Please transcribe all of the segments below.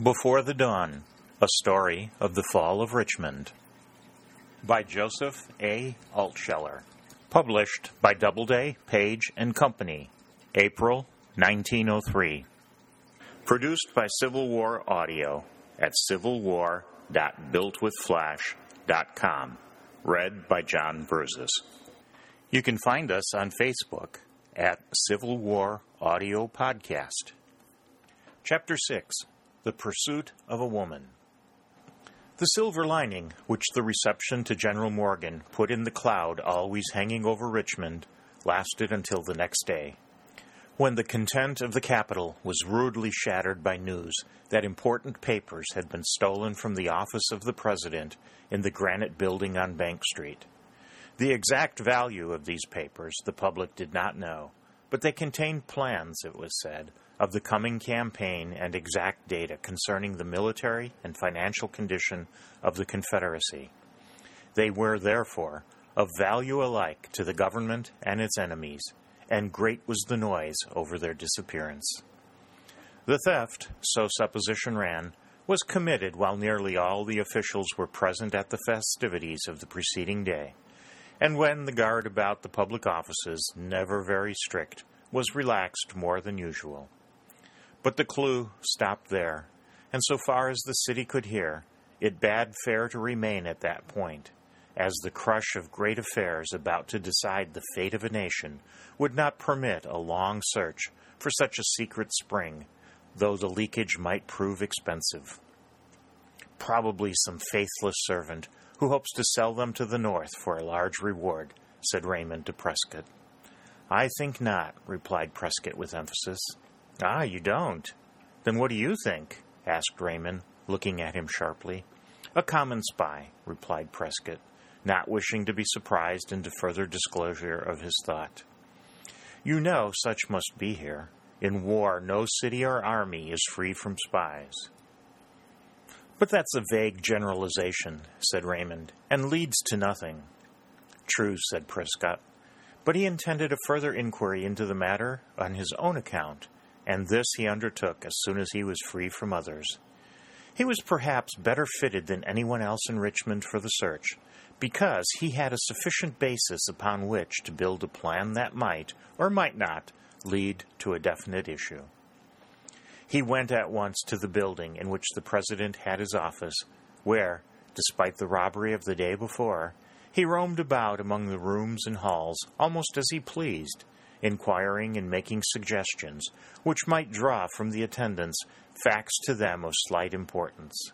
Before the Dawn A Story of the Fall of Richmond by Joseph A. Altsheler. Published by Doubleday, Page and Company, April 1903. Produced by Civil War Audio at civilwar.builtwithflash.com. Read by John Bruises. You can find us on Facebook at Civil War Audio Podcast. Chapter 6 The Pursuit of a Woman. The silver lining which the reception to General Morgan put in the cloud always hanging over Richmond lasted until the next day, when the content of the capital was rudely shattered by news that important papers had been stolen from the office of the President in the granite building on Bank Street. The exact value of these papers the public did not know, but they contained plans, it was said, of the coming campaign and exact data concerning the military and financial condition of the Confederacy. They were, therefore, of value alike to the government and its enemies, and great was the noise over their disappearance. The theft, so supposition ran, was committed while nearly all the officials were present at the festivities of the preceding day, and when the guard about the public offices, never very strict, was relaxed more than usual. But the clue stopped there, and so far as the city could hear, it bade fair to remain at that point, as the crush of great affairs about to decide the fate of a nation would not permit a long search for such a secret spring, though the leakage might prove expensive. Probably some faithless servant who hopes to sell them to the North for a large reward, said Raymond to Prescott. I think not, replied Prescott with emphasis. Ah, you don't? Then what do you think? asked Raymond, looking at him sharply. A common spy, replied Prescott, not wishing to be surprised into further disclosure of his thought. You know such must be here. In war, no city or army is free from spies. But that's a vague generalization, said Raymond, and leads to nothing. True, said Prescott. But he intended a further inquiry into the matter on his own account, and this he undertook as soon as he was free from others. He was perhaps better fitted than anyone else in Richmond for the search, because he had a sufficient basis upon which to build a plan that might, or might not, lead to a definite issue. He went at once to the building in which the President had his office, where, despite the robbery of the day before, he roamed about among the rooms and halls almost as he pleased, inquiring and making suggestions which might draw from the attendants facts to them of slight importance.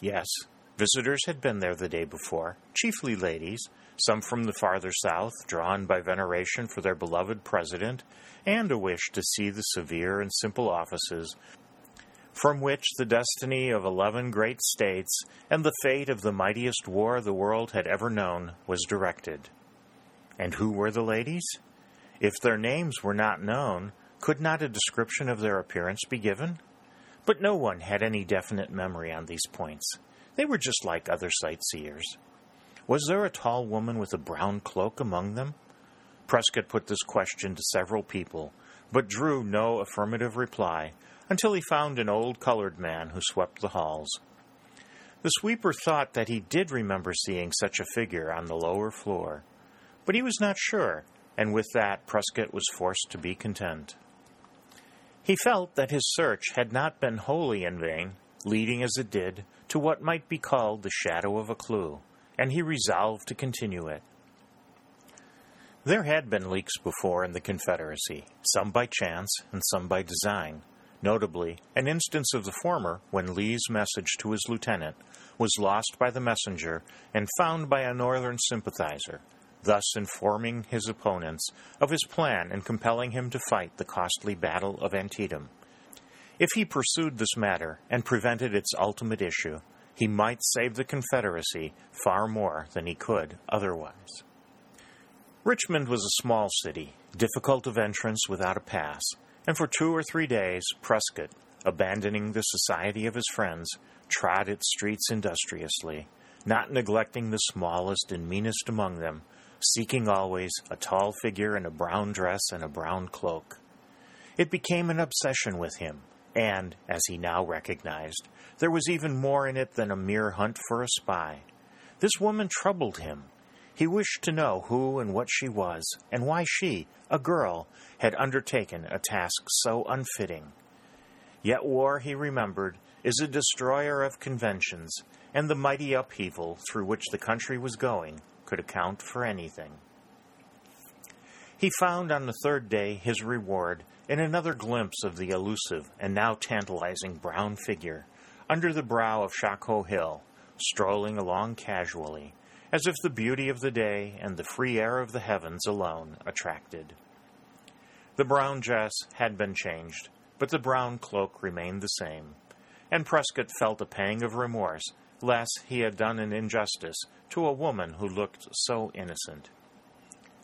Yes, visitors had been there the day before, chiefly ladies, some from the farther south, drawn by veneration for their beloved president and a wish to see the severe and simple offices from which the destiny of eleven great states and the fate of the mightiest war the world had ever known was directed. And who were the ladies? If their names were not known, could not a description of their appearance be given? But no one had any definite memory on these points. They were just like other sightseers. Was there a tall woman with a brown cloak among them? Prescott put this question to several people, but drew no affirmative reply until he found an old colored man who swept the halls. The sweeper thought that he did remember seeing such a figure on the lower floor, but he was not sure, and with that Prescott was forced to be content. He felt that his search had not been wholly in vain, leading as it did to what might be called the shadow of a clue, and he resolved to continue it. There had been leaks before in the Confederacy, some by chance and some by design. Notably, an instance of the former when Lee's message to his lieutenant was lost by the messenger and found by a Northern sympathizer, thus informing his opponents of his plan and compelling him to fight the costly Battle of Antietam. If he pursued this matter and prevented its ultimate issue, he might save the Confederacy far more than he could otherwise. Richmond was a small city, difficult of entrance without a pass, and for two or three days Prescott, abandoning the society of his friends, trod its streets industriously, not neglecting the smallest and meanest among them, seeking always a tall figure in a brown dress and a brown cloak. It became an obsession with him, And, as he now recognized, there was even more in it than a mere hunt for a spy. This woman troubled him. He wished to know who and what she was, and why she, a girl, had undertaken a task so unfitting. Yet war, he remembered, is a destroyer of conventions, and the mighty upheaval through which the country was going could account for anything. He found on the third day his reward in another glimpse of the elusive and now tantalizing brown figure under the brow of Shockoe Hill, strolling along casually, as if the beauty of the day and the free air of the heavens alone attracted. The brown dress had been changed, but the brown cloak remained the same, and Prescott felt a pang of remorse lest he had done an injustice to a woman who looked so innocent.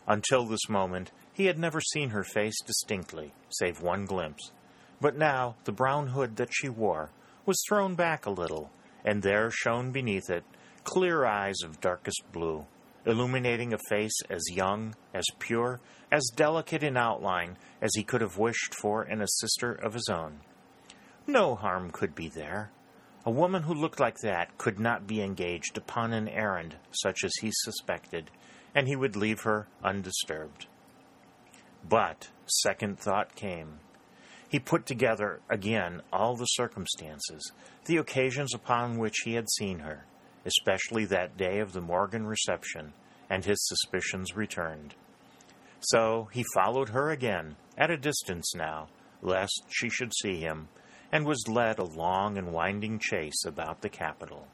Until this moment, he had never seen her face distinctly, save one glimpse. But now the brown hood that she wore was thrown back a little, and there shone beneath it clear eyes of darkest blue, illuminating a face as young, as pure, as delicate in outline as he could have wished for in a sister of his own. No harm could be there. A woman who looked like that could not be engaged upon an errand such as he suspected, and he would leave her undisturbed. But second thought came. He put together again all the circumstances, the occasions upon which he had seen her, especially that day of the Morgan reception, and his suspicions returned. So he followed her again, at a distance now, lest she should see him, and was led a long and winding chase about the capital.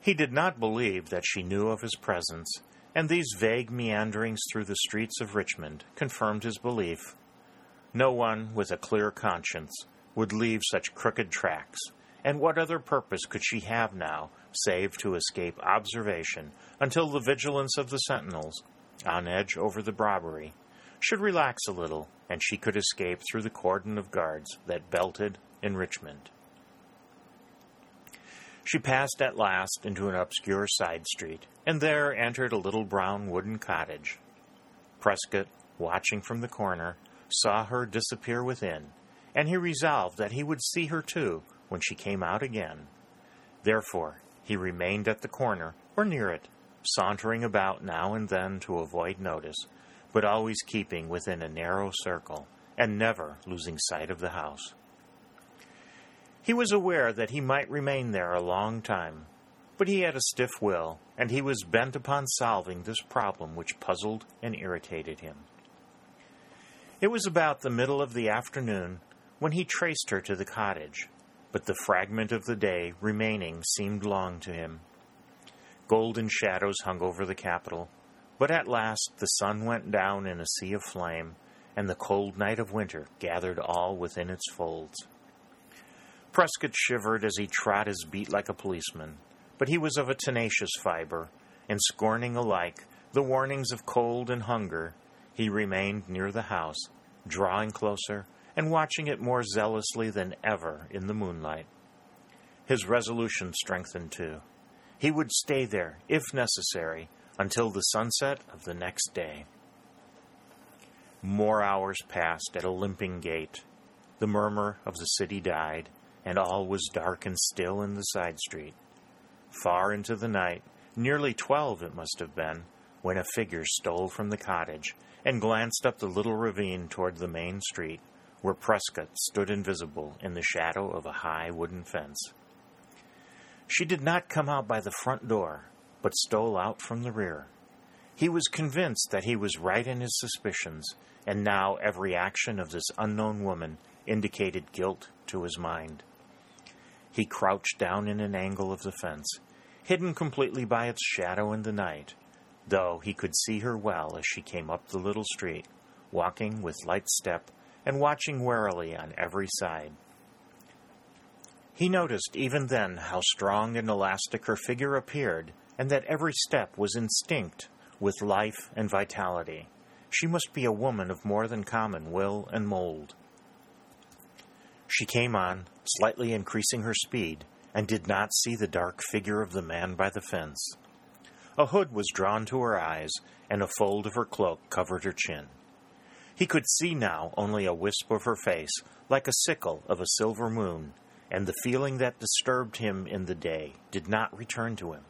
He did not believe that she knew of his presence, and these vague meanderings through the streets of Richmond confirmed his belief. No one with a clear conscience would leave such crooked tracks, and what other purpose could she have now save to escape observation until the vigilance of the sentinels, on edge over the robbery, should relax a little and she could escape through the cordon of guards that belted in Richmond. She passed at last into an obscure side street, and there entered a little brown wooden cottage. Prescott, watching from the corner, saw her disappear within, and he resolved that he would see her too when she came out again. Therefore, he remained at the corner, or near it, sauntering about now and then to avoid notice, but always keeping within a narrow circle, and never losing sight of the house. He was aware that he might remain there a long time, but he had a stiff will, and he was bent upon solving this problem which puzzled and irritated him. It was about the middle of the afternoon when he traced her to the cottage, but the fragment of the day remaining seemed long to him. Golden shadows hung over the capital, but at last the sun went down in a sea of flame, and the cold night of winter gathered all within its folds. Prescott shivered as he trod his beat like a policeman, but he was of a tenacious fiber, and scorning alike the warnings of cold and hunger, he remained near the house, drawing closer and watching it more zealously than ever in the moonlight. His resolution strengthened too. He would stay there, if necessary, until the sunset of the next day. More hours passed at a limping gait. The murmur of the city died, and all was dark and still in the side street. Far into the night, nearly twelve it must have been, when a figure stole from the cottage and glanced up the little ravine toward the main street, where Prescott stood invisible in the shadow of a high wooden fence. She did not come out by the front door, but stole out from the rear. He was convinced that he was right in his suspicions, and now every action of this unknown woman indicated guilt to his mind. He crouched down in an angle of the fence, hidden completely by its shadow in the night, though he could see her well as she came up the little street, walking with light step and watching warily on every side. He noticed even then how strong and elastic her figure appeared, and that every step was instinct with life and vitality. She must be a woman of more than common will and mold. She came on, slightly increasing her speed, and did not see the dark figure of the man by the fence. A hood was drawn to her eyes, and a fold of her cloak covered her chin. He could see now only a wisp of her face, like a sickle of a silver moon, and the feeling that disturbed him in the day did not return to him.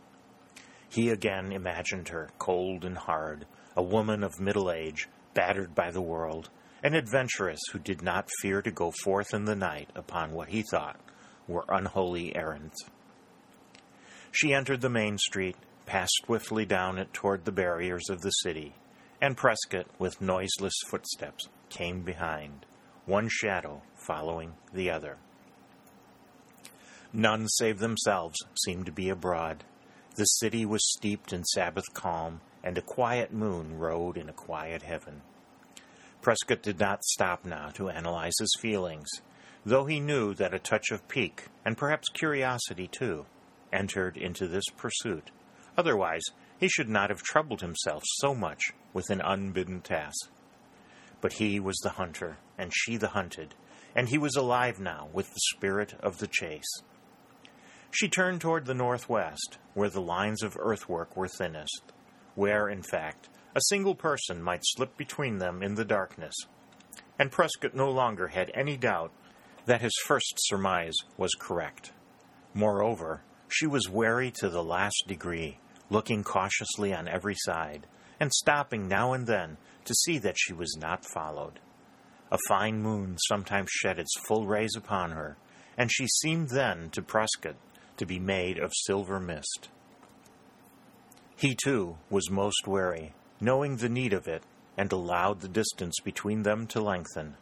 He again imagined her, cold and hard, a woman of middle age, battered by the world, an adventuress who did not fear to go forth in the night upon what he thought were unholy errands. She entered the main street, passed swiftly down it toward the barriers of the city, and Prescott, with noiseless footsteps, came behind, one shadow following the other. None save themselves seemed to be abroad. The city was steeped in Sabbath calm, and a quiet moon rode in a quiet heaven. Prescott did not stop now to analyze his feelings, though he knew that a touch of pique, and perhaps curiosity too, entered into this pursuit. Otherwise, he should not have troubled himself so much with an unbidden task. But he was the hunter, and she the hunted, and he was alive now with the spirit of the chase. She turned toward the northwest, where the lines of earthwork were thinnest, where, in fact, a single person might slip between them in the darkness. And Prescott no longer had any doubt that his first surmise was correct. Moreover, she was wary to the last degree, looking cautiously on every side, and stopping now and then to see that she was not followed. A fine moon sometimes shed its full rays upon her, and she seemed then to Prescott to be made of silver mist. He, too, was most wary, knowing the need of it, and allowed the distance between them to lengthen,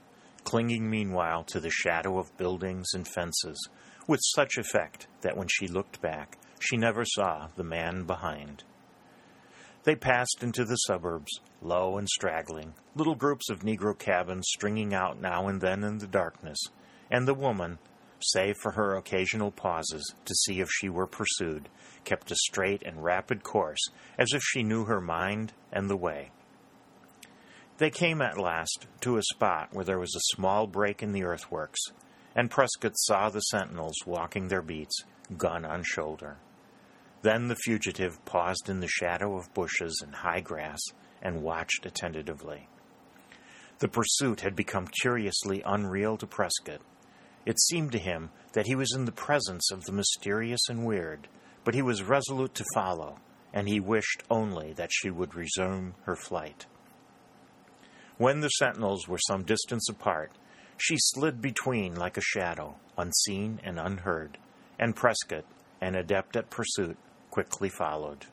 clinging meanwhile to the shadow of buildings and fences, with such effect that when she looked back, she never saw the man behind. They passed into the suburbs, low and straggling, little groups of Negro cabins stringing out now and then in the darkness, and the woman, save for her occasional pauses to see if she were pursued, kept a straight and rapid course as if she knew her mind and the way. They came at last to a spot where there was a small break in the earthworks, and Prescott saw the sentinels walking their beats, gun on shoulder. Then the fugitive paused in the shadow of bushes and high grass and watched attentively. The pursuit had become curiously unreal to Prescott. It seemed to him that he was in the presence of the mysterious and weird, but he was resolute to follow, and he wished only that she would resume her flight. When the sentinels were some distance apart, she slid between like a shadow, unseen and unheard, and Prescott, an adept at pursuit, quickly followed.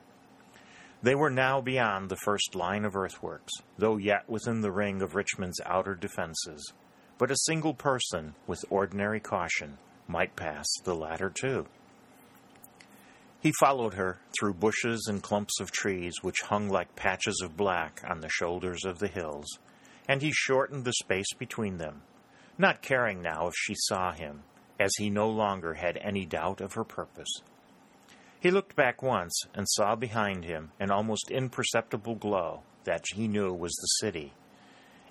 They were now beyond the first line of earthworks, though yet within the ring of Richmond's outer defenses but a single person with ordinary caution might pass the latter too. He followed her through bushes and clumps of trees which hung like patches of black on the shoulders of the hills, and he shortened the space between them, not caring now if she saw him, as he no longer had any doubt of her purpose. He looked back once and saw behind him an almost imperceptible glow that he knew was the city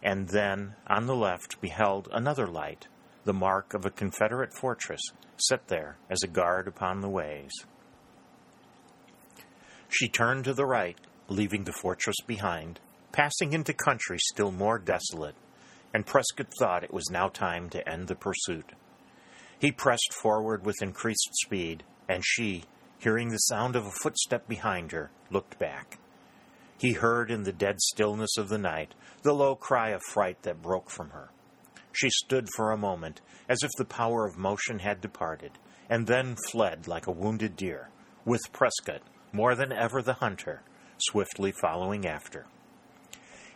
and then on the left beheld another light, the mark of a Confederate fortress set there as a guard upon the ways. She turned to the right, leaving the fortress behind, passing into country still more desolate, and Prescott thought it was now time to end the pursuit. He pressed forward with increased speed, and she, hearing the sound of a footstep behind her, looked back. He heard in the dead stillness of the night the low cry of fright that broke from her. She stood for a moment, as if the power of motion had departed, and then fled like a wounded deer, with Prescott, more than ever the hunter, swiftly following after.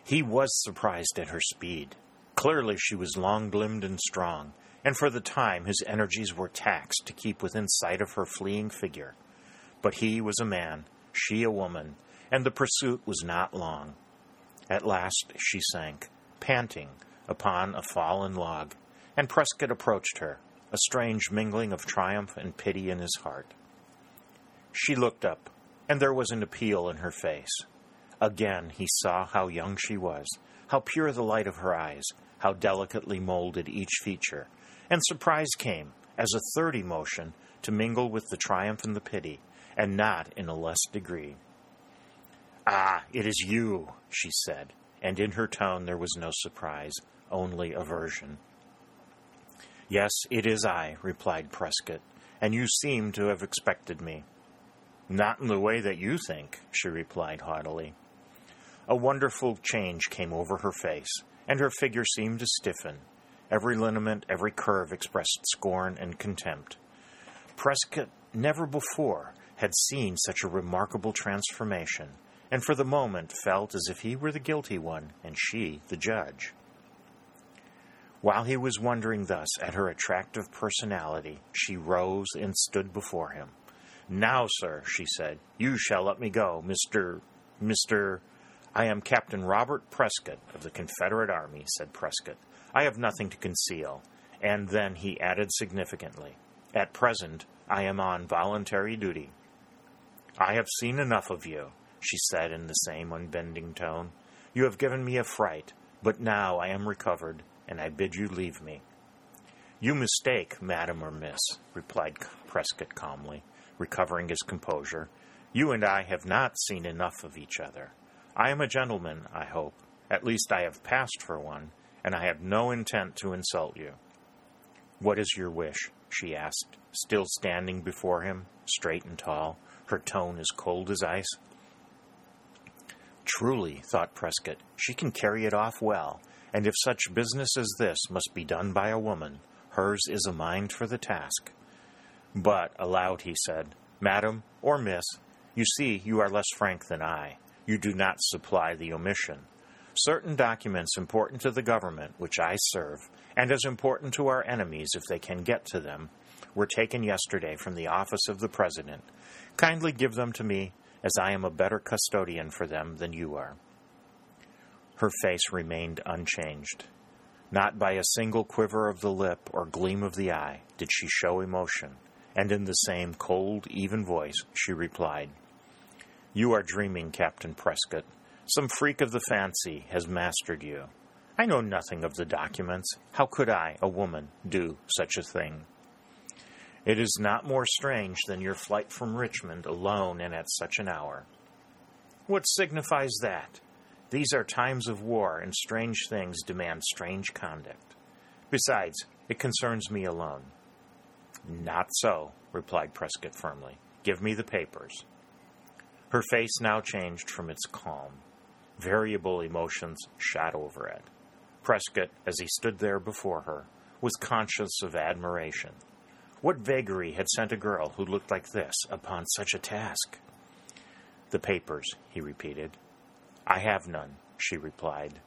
He was surprised at her speed. Clearly, she was long limbed and strong, and for the time his energies were taxed to keep within sight of her fleeing figure. But he was a man, she a woman, and the pursuit was not long. At last she sank, panting, upon a fallen log, and Prescott approached her, a strange mingling of triumph and pity in his heart. She looked up, and there was an appeal in her face. Again he saw how young she was, how pure the light of her eyes, how delicately molded each feature, and surprise came, as a third emotion, to mingle with the triumph and the pity, and not in a less degree. Ah, it is you, she said, and in her tone there was no surprise, only aversion. Yes, it is I, replied Prescott, and you seem to have expected me. Not in the way that you think, she replied haughtily. A wonderful change came over her face, and her figure seemed to stiffen. Every lineament, every curve expressed scorn and contempt. Prescott never before had seen such a remarkable transformation, and for the moment felt as if he were the guilty one and she the judge. While he was wondering thus at her attractive personality, she rose and stood before him. Now, sir, she said, you shall let me go, Mr. Mr. I am Captain Robert Prescott of the Confederate Army, said Prescott. I have nothing to conceal. And then he added significantly, At present, I am on voluntary duty. I have seen enough of you, she said in the same unbending tone. You have given me a fright, but now I am recovered, and I bid you leave me. You mistake, madam or miss, replied Prescott calmly, recovering his composure. You and I have not seen enough of each other. I am a gentleman, I hope. At least I have passed for one, and I have no intent to insult you. What is your wish? she asked, still standing before him, straight and tall, her tone as cold as ice. Truly, thought Prescott, she can carry it off well, and if such business as this must be done by a woman, hers is a mind for the task. But, aloud he said, Madam, or Miss, you see you are less frank than I. You do not supply the omission. Certain documents important to the government, which I serve, and as important to our enemies if they can get to them, were taken yesterday from the office of the President. Kindly give them to me, as I am a better custodian for them than you are. Her face remained unchanged. Not by a single quiver of the lip or gleam of the eye did she show emotion, and in the same cold, even voice she replied, You are dreaming, Captain Prescott. Some freak of the fancy has mastered you. I know nothing of the documents. How could I, a woman, do such a thing? It is not more strange than your flight from Richmond alone and at such an hour. What signifies that? These are times of war, and strange things demand strange conduct. Besides, it concerns me alone. Not so, replied Prescott firmly. Give me the papers. Her face now changed from its calm. Variable emotions shot over it. Prescott, as he stood there before her, was conscious of admiration. What vagary had sent a girl who looked like this upon such a task? The papers, he repeated. I have none, she replied.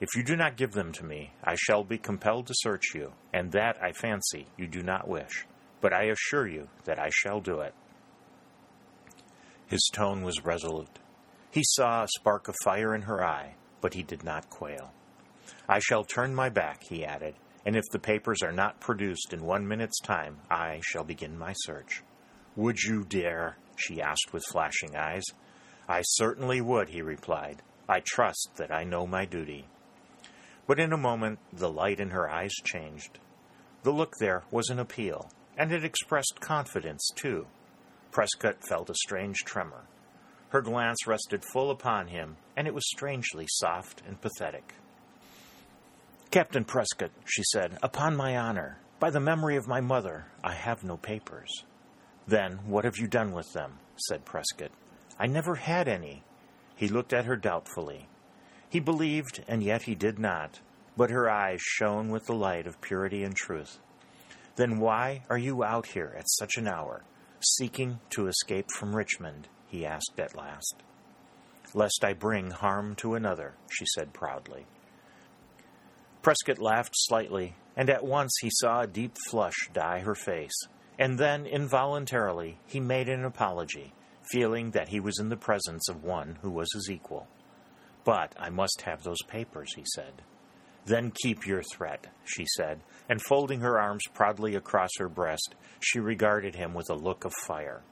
If you do not give them to me, I shall be compelled to search you, and that, I fancy, you do not wish. But I assure you that I shall do it. His tone was resolute. He saw a spark of fire in her eye, but he did not quail. I shall turn my back, he added, and if the papers are not produced in one minute's time, I shall begin my search. Would you dare? she asked with flashing eyes. I certainly would, he replied. I trust that I know my duty. But in a moment the light in her eyes changed. The look there was an appeal, and it expressed confidence, too. Prescott felt a strange tremor. Her glance rested full upon him, and it was strangely soft and pathetic. Captain Prescott, she said, upon my honor, by the memory of my mother, I have no papers. Then what have you done with them? said Prescott. I never had any. He looked at her doubtfully. He believed, and yet he did not, but her eyes shone with the light of purity and truth. Then why are you out here at such an hour, seeking to escape from Richmond? he asked at last. Lest I bring harm to another, she said proudly. Prescott laughed slightly, and at once he saw a deep flush dye her face, and then, involuntarily, he made an apology, feeling that he was in the presence of one who was his equal. But I must have those papers, he said. Then keep your threat, she said, and folding her arms proudly across her breast, she regarded him with a look of fire.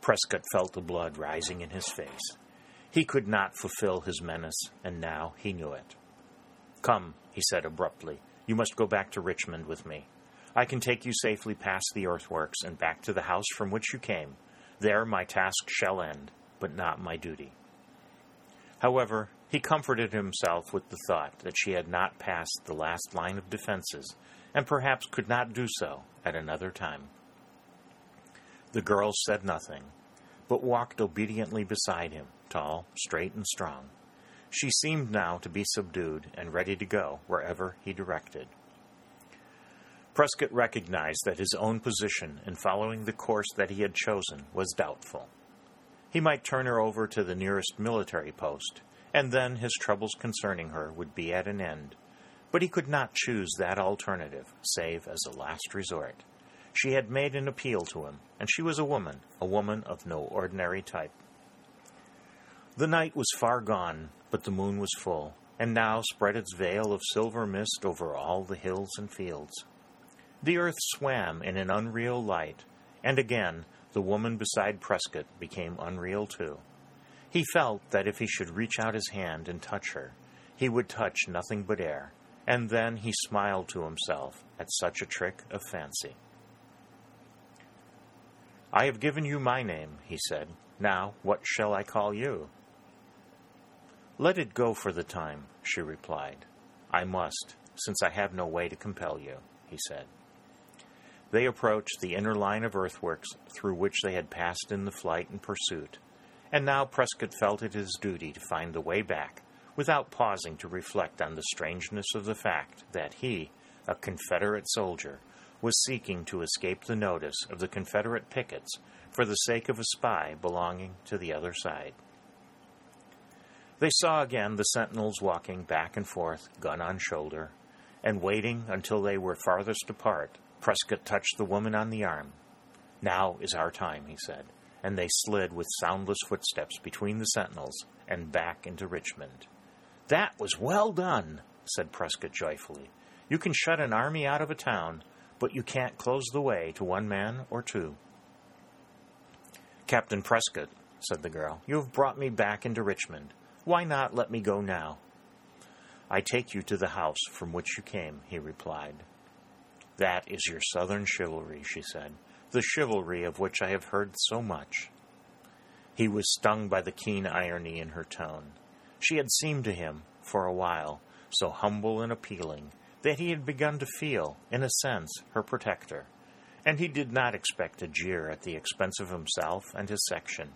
Prescott felt the blood rising in his face. He could not fulfill his menace, and now he knew it. Come, he said abruptly, you must go back to Richmond with me. I can take you safely past the earthworks and back to the house from which you came. There my task shall end, but not my duty. However, He comforted himself with the thought that she had not passed the last line of defenses, and perhaps could not do so at another time. The girl said nothing, but walked obediently beside him, tall, straight, and strong. She seemed now to be subdued and ready to go wherever he directed. Prescott recognized that his own position in following the course that he had chosen was doubtful. He might turn her over to the nearest military post, and then his troubles concerning her would be at an end. But he could not choose that alternative, save as a last resort. She had made an appeal to him, and she was a woman, a woman of no ordinary type. The night was far gone, but the moon was full, and now spread its veil of silver mist over all the hills and fields. The earth swam in an unreal light, and again the woman beside Prescott became unreal too. He felt that if he should reach out his hand and touch her, he would touch nothing but air, and then he smiled to himself at such a trick of fancy. I have given you my name, he said. Now, what shall I call you? Let it go for the time, she replied. I must, since I have no way to compel you, he said. They approached the inner line of earthworks through which they had passed in the flight and pursuit, and now Prescott felt it his duty to find the way back, without pausing to reflect on the strangeness of the fact that he, a Confederate soldier, was seeking to escape the notice of the Confederate pickets for the sake of a spy belonging to the other side. They saw again the sentinels walking back and forth, gun on shoulder, and waiting until they were farthest apart, Prescott touched the woman on the arm. Now is our time, he said, and they slid with soundless footsteps between the sentinels and back into Richmond. That was well done, said Prescott joyfully. You can shut an army out of a town, but you can't close the way to one man or two. Captain Prescott, said the girl, you have brought me back into Richmond. Why not let me go now? I take you to the house from which you came, he replied. That is your southern chivalry, she said, the chivalry of which I have heard so much. He was stung by the keen irony in her tone. She had seemed to him, for a while, so humble and appealing that he had begun to feel, in a sense, her protector, and he did not expect a jeer at the expense of himself and his section.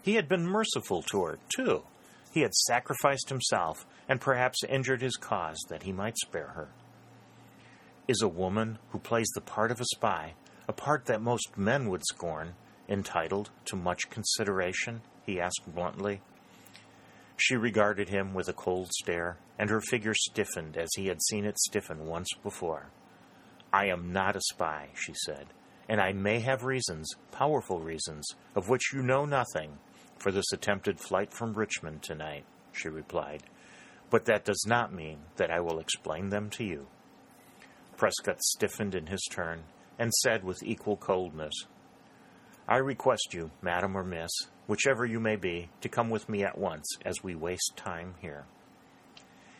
He had been merciful to her, too. He had sacrificed himself and perhaps injured his cause that he might spare her. Is a woman who plays the part of a spy, a part that most men would scorn, entitled to much consideration? he asked bluntly. She regarded him with a cold stare, and her figure stiffened as he had seen it stiffen once before. I am not a spy, she said, and I may have reasons, powerful reasons, of which you know nothing, for this attempted flight from Richmond tonight, she replied. But that does not mean that I will explain them to you. Prescott stiffened in his turn, and said with equal coldness, I request you, madam or miss, whichever you may be, to come with me at once, as we waste time here.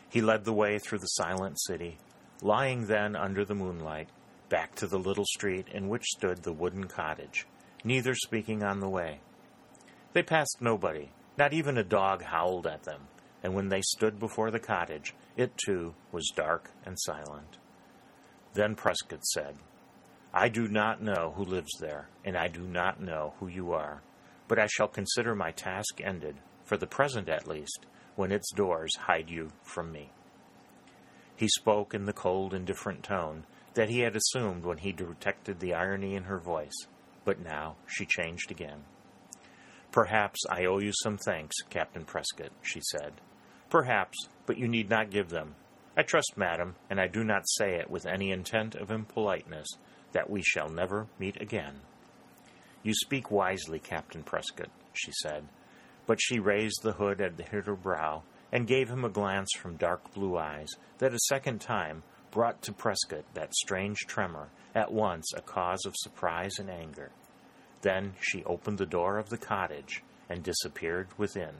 He led the way through the silent city, lying then under the moonlight, back to the little street in which stood the wooden cottage, neither speaking on the way. They passed nobody, not even a dog howled at them, and when they stood before the cottage, it too was dark and silent. Then Prescott said, I do not know who lives there, and I do not know who you are, but I shall consider my task ended, for the present at least, when its doors hide you from me. He spoke in the cold, indifferent tone that he had assumed when he detected the irony in her voice, but now she changed again. Perhaps I owe you some thanks, Captain Prescott, she said. Perhaps, but you need not give them. I trust, madam, and I do not say it with any intent of impoliteness, that we shall never meet again. You speak wisely, Captain Prescott, she said, but she raised the hood at her brow and gave him a glance from dark blue eyes that a second time brought to Prescott that strange tremor, at once a cause of surprise and anger. Then she opened the door of the cottage and disappeared within.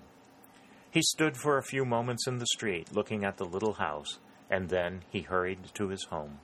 He stood for a few moments in the street looking at the little house, and then he hurried to his home.